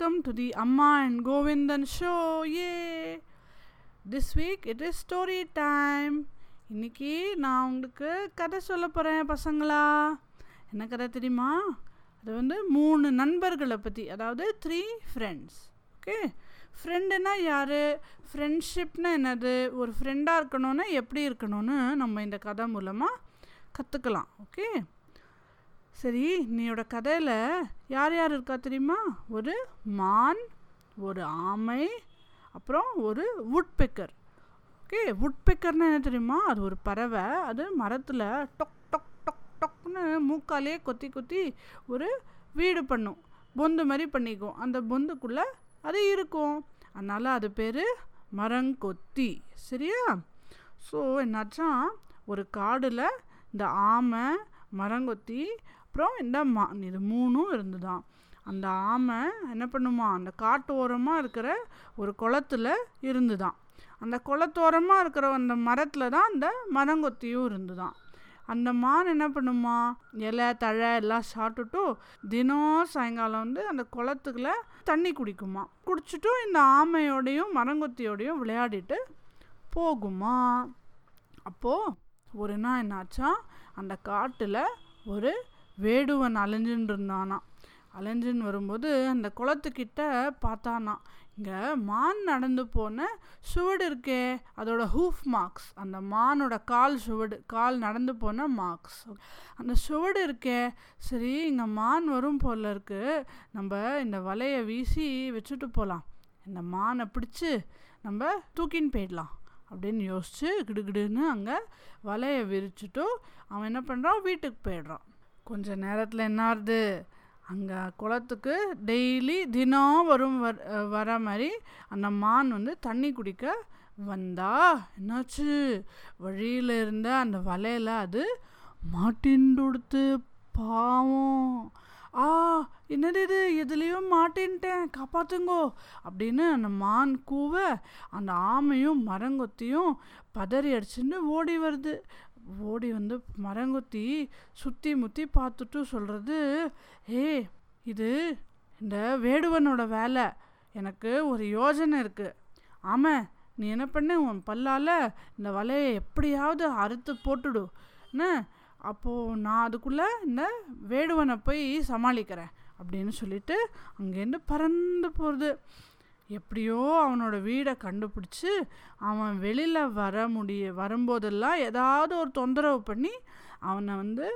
welcome to the Amma and Govindan show. Yay! This week it is story time. இன்னைக்கு நான் உங்களுக்கு கதை சொல்ல போகிறேன் பசங்களா. என்ன கதை தெரியுமா? அது வந்து மூணு நண்பர்களை பற்றி அதாவது த்ரீ ஃப்ரெண்ட்ஸ் ஓகே ஃப்ரெண்டுனா யார்? ஃப்ரெண்ட்ஷிப்னா என்னது? ஒரு ஃப்ரெண்டாக இருக்கணும்னா எப்படி இருக்கணும்னு நம்ம இந்த கதை மூலமாக கற்றுக்கலாம் ஓகே சரி நீயோட கதையில் யார் யார் இருக்கா தெரியுமா? ஒரு மான் ஒரு ஆமை அப்புறம் ஒரு வுட்பெக்கர் ஓகே வுட்பெக்கர்னா என்ன தெரியுமா? அது ஒரு பறவை. அது மரத்தில் டொக் டொக் டொக் டொக்னு மூக்காலே கொத்தி கொத்தி ஒரு வீடு பண்ணும். பொந்து மாதிரி பண்ணிக்கும். அந்த பொந்துக்குள்ளே அது இருக்கும். அதனால் அது பேர் மரங்கொத்தி. சரியா? ஸோ என்னாச்சா ஒரு காடில் இந்த ஆமை மரங்கொத்தி அப்புறம் இந்த மான் இது மூணும் இருந்துதான். அந்த ஆமை என்ன பண்ணுமா அந்த காட்டு ஓரமாக இருக்கிற ஒரு குளத்துல இருந்துதான். அந்த குளத்தோரமாக இருக்கிற அந்த மரத்தில் தான் அந்த மரங்கொத்தியும் இருந்துதான். அந்த மான் என்ன பண்ணுமா இலை தழை எல்லாம் சாப்பிட்டுட்டு தினம் சாயங்காலம் வந்து அந்த குளத்துக்குள்ள தண்ணி குடிக்குமா. குடிச்சிட்டும் இந்த ஆமையோடையும் மரங்கொத்தியோடையும் விளையாடிட்டு போகுமா. அப்போது ஒரு நாள் என்னாச்சா அந்த காட்டில் ஒரு வேடுவன் அலைஞ்சுன்னு இருந்தானா? அலைஞ்சுன்னு வரும்போது அந்த குளத்துக்கிட்ட பார்த்தானா இங்கே மான் நடந்து போன சுவடு இருக்கே அதோட ஹூஃப் மார்க்ஸ் அந்த மானோட கால் சுவடு கால் நடந்து போன மார்க்ஸ். அந்த சுவடு இருக்கே சரி இங்கே மான் வரும் போல இருக்கு நம்ம இந்த வலையை வீசி வச்சுட்டு போகலாம் இந்த மானை பிடிச்சி நம்ம தூக்கின்னு போயிடலாம் அப்படின்னு யோசிச்சு கிடுகிடுன்னு அங்கே வலையை விரிச்சுட்டு அவன் என்ன பண்ணுறான் வீட்டுக்கு போயிடுறான். கொஞ்ச நேரத்தில் என்ன ஆகுது அங்கே குளத்துக்கு டெய்லி தினம் வரும் வர மாதிரி அந்த மான் வந்து தண்ணி குடிக்க வந்தா என்னாச்சு? வழியில் இருந்த அந்த வலையில் அது மாட்டின்டுடுத்து பாவம். ஆ என்னது இது? எதுலேயும் மாட்டின்ட்டேன் காப்பாத்துங்கோ அப்படின்னு அந்த மான் கூவ அந்த ஆமையும் மரங்கொத்தியும் பதறி அடிச்சுன்னு ஓடி வருது. ஓடி வந்து மரங்கொத்தி சுற்றி முற்றி பார்த்துட்டு சொல்கிறது ஏ இது இந்த வேடுவனோட வேலை. எனக்கு ஒரு யோஜனை இருக்குது ஆமாம் நீ என்ன பண்ண? உன் பல்லால் இந்த வலையை எப்படியாவது அறுத்து போட்டுடு. என்ன? அப்போது நான் அதுக்குள்ளே இந்த வேடுவனை போய் சமாளிக்கிறேன். அப்படின்னு சொல்லிட்டு அங்கேருந்து பறந்து போகிறது எப்படியோ அவனோட வீடை கண்டுபிடிச்சி அவன் வெளியில் வர முடிய வரும்போதெல்லாம் ஏதாவது ஒரு தொந்தரவு பண்ணி அவனை வந்து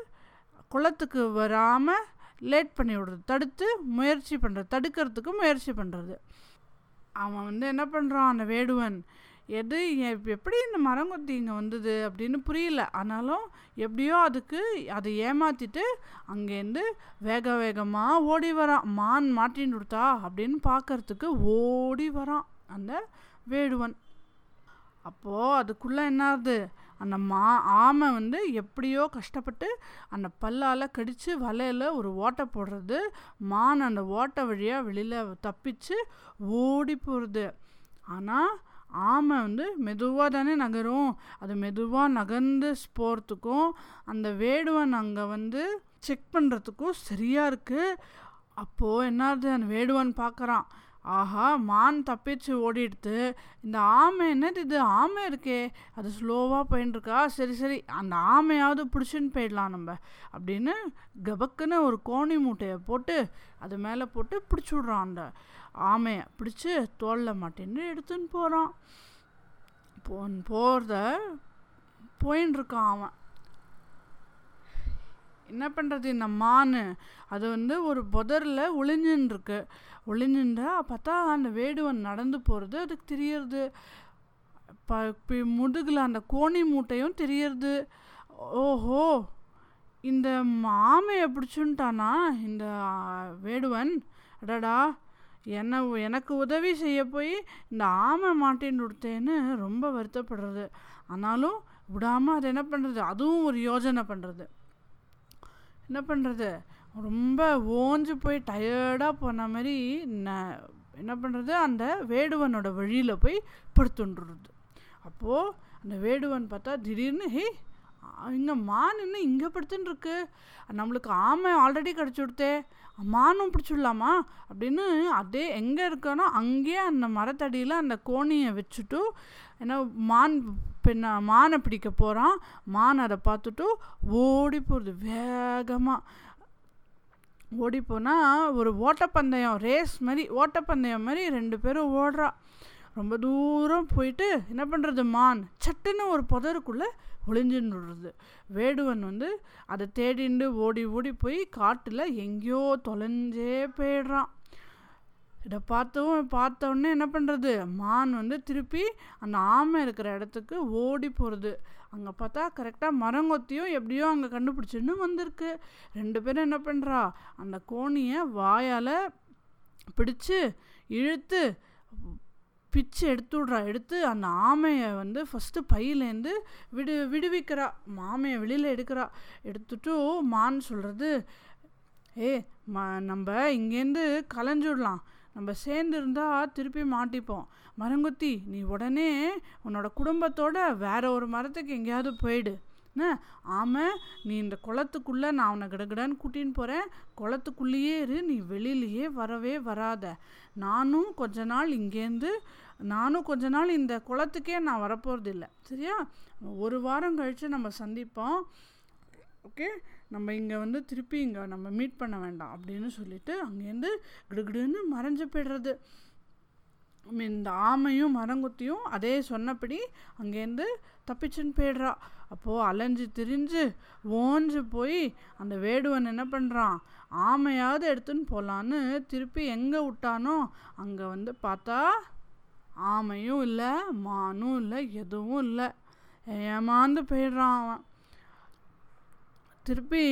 குளத்துக்கு வராமல் லேட் பண்ணி விடுறது தடுத்து முயற்சி பண்ணுறது தடுக்கிறதுக்கு முயற்சி பண்ணுறது அவன் வந்து என்ன பண்ணுறான் அந்த வேடுவன் எது எப்படி இந்த மரங்கொத்தி இங்கே வந்தது அப்படின்னு புரியல. ஆனாலும் எப்படியோ அதுக்கு அதை ஏமாற்றிட்டு அங்கேருந்து வேக வேகமாக ஓடி வரான். மான் மாட்டின்னு கொடுத்தா அப்படின்னு பார்க்கறதுக்கு ஓடி வரான் அந்த வேடுவன். அப்போது அதுக்குள்ளே என்னாகுது? அந்த மா ஆமை வந்து எப்படியோ கஷ்டப்பட்டு அந்த பல்லால் கடித்து வலையில் ஒரு ஓட்டை போடுறது மான் அந்த ஓட்டை வழியாக வெளியில் தப்பிச்சு ஓடி போகிறது ஆனால் ஆமை வந்து மெதுவாக தானே நகரும். அது மெதுவாக நகர்ந்து போகிறதுக்கும் அந்த வேடுவன் அங்கே வந்து செக் பண்ணுறதுக்கும் சரியாக இருக்குது அப்போது என்னாது அந்த வேடுவன் பார்க்குறான். ஆஹா மான் தப்பிச்சு ஓடிடுத்து இந்த ஆமை என்னது இது? ஆமை இருக்கே. அது ஸ்லோவாக போயின்ட்டுருக்கா சரி சரி அந்த ஆமையாவது பிடிச்சின்னு போயிடலாம் நம்ம. அப்படின்னு கபக்குன்னு ஒரு கோணி மூட்டையை போட்டு அது மேலே போட்டு பிடிச்சி விட்றான் அந்த ஆமையை. பிடிச்சி தோல்ல மாட்டேன்னு எடுத்துன்னு போகிறான் போ போகிறத போயின்னு இருக்கான் அவன். என்ன பண்ணுறது இந்த மான். அது வந்து ஒரு புதரில் ஒளிஞ்சுன்னு ஒளிஞ்சுன்றா பார்த்தா அந்த வேடுவன் நடந்து போகிறது அதுக்கு தெரியறது. ப முதுகில் அந்த கோணி மூட்டையும் தெரியறது. ஓஹோ! இந்த ஆமையை பிடிச்சுன்ட்டானா இந்த வேடுவன்? அடடா! என்ன எனக்கு உதவி செய்ய போய் இந்த ஆமை மாட்டின்னு கொடுத்தேன்னு ரொம்ப வருத்தப்படுறது. ஆனாலும் விடாமல் அது என்ன பண்ணுறது அதுவும் ஒரு யோஜனை பண்ணுறது என்ன பண்ணுறது ரொம்ப ஓஞ்சு போய் டயர்டாக போன மாதிரி ந என்ன பண்ணுறது அந்த வேடுவனோட வழியில் போய் படுத்துன்றது. அப்போது அந்த வேடுவன் பார்த்தா திடீர்னு ஹே இங்கே மான் என்ன இங்கே படுத்துன்னு இருக்கு? நம்மளுக்கு ஆமை ஆல்ரெடி கிடச்சி கொடுத்தே. மானும் பிடிச்சிடலாமா? அப்படின்னு அதே எங்கே இருக்கானோ அங்கேயே அந்த மரத்தடியில் அந்த கோணியை வச்சுட்டு ஏன்னா மான் பின்ன மானை பிடிக்க போகிறான் மான் அதை பார்த்துட்டு ஓடி போகிறது வேகமாக ஓடி போனால் ஒரு ஓட்டப்பந்தயம் ரேஸ் மாதிரி ஓட்டப்பந்தயம் மாதிரி ரெண்டு பேரும் ஓடுறா. ரொம்ப தூரம் போயிட்டு என்ன பண்ணுறது மான்? சட்டுன்னு ஒரு புதருக்குள்ளே ஒளிஞ்சுன்னுடுறது வேடுவன் வந்து அதை தேடிண்டு ஓடி ஓடி போய் காட்டில் எங்கேயோ தொலைஞ்சே போயிடுறான். இதை பார்த்தவும் பார்த்தவொடனே என்ன பண்ணுறது மான் வந்து திருப்பி அந்த ஆமை இருக்கிற இடத்துக்கு ஓடி போகிறது அங்கே பார்த்தா கரெக்டாக மரங்கொத்தியும் எப்படியோ அங்கே கண்டுபிடிச்சின்னு வந்திருக்கு. ரெண்டு பேரும் என்ன பண்ணுறா அந்த கோணியை வாயால் பிடிச்சு இழுத்து பிச்சு எடுத்து விட்றா எடுத்து அந்த ஆமையை வந்து ஃபஸ்ட்டு பையிலேருந்து விடு விடுவிக்கிறா. ஆமையை வெளியில் எடுக்கிறா. எடுத்துட்டு மான் சொல்கிறது ஏ ம நம்ம இங்கேருந்து கலைஞ்சுடலாம். நம்ம சேர்ந்து இருந்தால் திருப்பி மாட்டிப்போம். மரங்குத்தி நீ உடனே உன்னோட குடும்பத்தோட வேற ஒரு மரத்துக்கு எங்கேயாவது போயிடு. என்ன? ஆமாம் நீ இந்த குளத்துக்குள்ளே நான் உன்னை கிடகிடன்னு கூட்டின்னு போகிறேன் குளத்துக்குள்ளேயே இரு நீ வெளியிலேயே வரவே வராத. நானும் கொஞ்ச நாள் இங்கேருந்து நானும் கொஞ்ச நாள் இந்த குளத்துக்கே நான் வரப்போகிறதில்ல சரியா? ஒரு வாரம் கழித்து நம்ம சந்திப்போம். ஓகே? நம்ம இங்கே வந்து திருப்பி இங்கே நம்ம மீட் பண்ண வேண்டாம் அப்படின்னு சொல்லிட்டு அங்கேருந்து கிடுகிடுன்னு மறைஞ்சு போய்டுறது. இந்த ஆமையும் மரங்குத்தியும் அதே சொன்னபடி அங்கேருந்து தப்பிச்சுன்னு போயிடுறா. அப்போது அலைஞ்சு திரிஞ்சு ஓஞ்சு போய் அந்த வேடுவன் என்ன பண்ணுறான் ஆமையாவது எடுத்துன்னு போகலான்னு திருப்பி எங்கே விட்டானோ அங்கே வந்து பார்த்தா ஆமையும் இல்லை மானும் இல்லை எதுவும் இல்லை. ஏமாந்து போயிடுறான் அவன். திருப்பி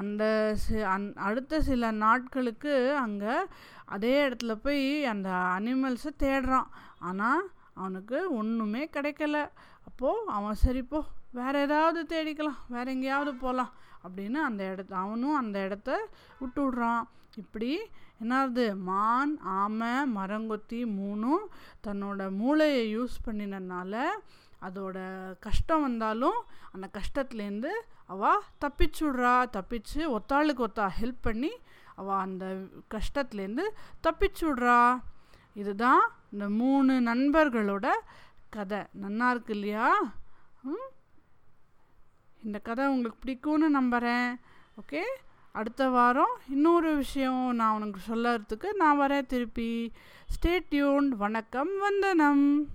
அந்த சி அந் அடுத்த சில நாட்களுக்கு அங்கே அதே இடத்துல போய் அந்த அனிமல்ஸை தேடுறான். ஆனால் அவனுக்கு ஒன்றுமே கிடைக்கல. அப்போது அவன் சரிப்போ வேறு ஏதாவது தேடிக்கலாம் வேற எங்கேயாவது போகலாம் அப்படின்னு அந்த இடத்த அவனும் அந்த இடத்த விட்டு விட்றான். இப்படி என்னாவது மான் ஆமை மரங்கொத்தி மூணும் தன்னோட மூளையை யூஸ் பண்ணினதுனால அதோட கஷ்டம் வந்தாலும் அந்த கஷ்டத்துலேருந்து அவள் தப்பிச்சுடுறா தப்பிச்சு ஒத்தாளுக்கு ஒத்தா ஹெல்ப் பண்ணி அவள் அந்த கஷ்டத்துலேருந்து தப்பிச்சுடுறா. இதுதான் இந்த மூணு நண்பர்களோட கதை. நன்னா இருக்கு இல்லையா? ம்? இந்த கதை உங்களுக்கு பிடிக்கும்னு நம்புகிறேன் ஓகே? அடுத்த வாரம் இன்னொரு விஷயம் நான் உனக்கு சொல்லறதுக்கு நான் வரேன் திருப்பி. ஸ்டே டியூன் வணக்கம் வந்தனம்.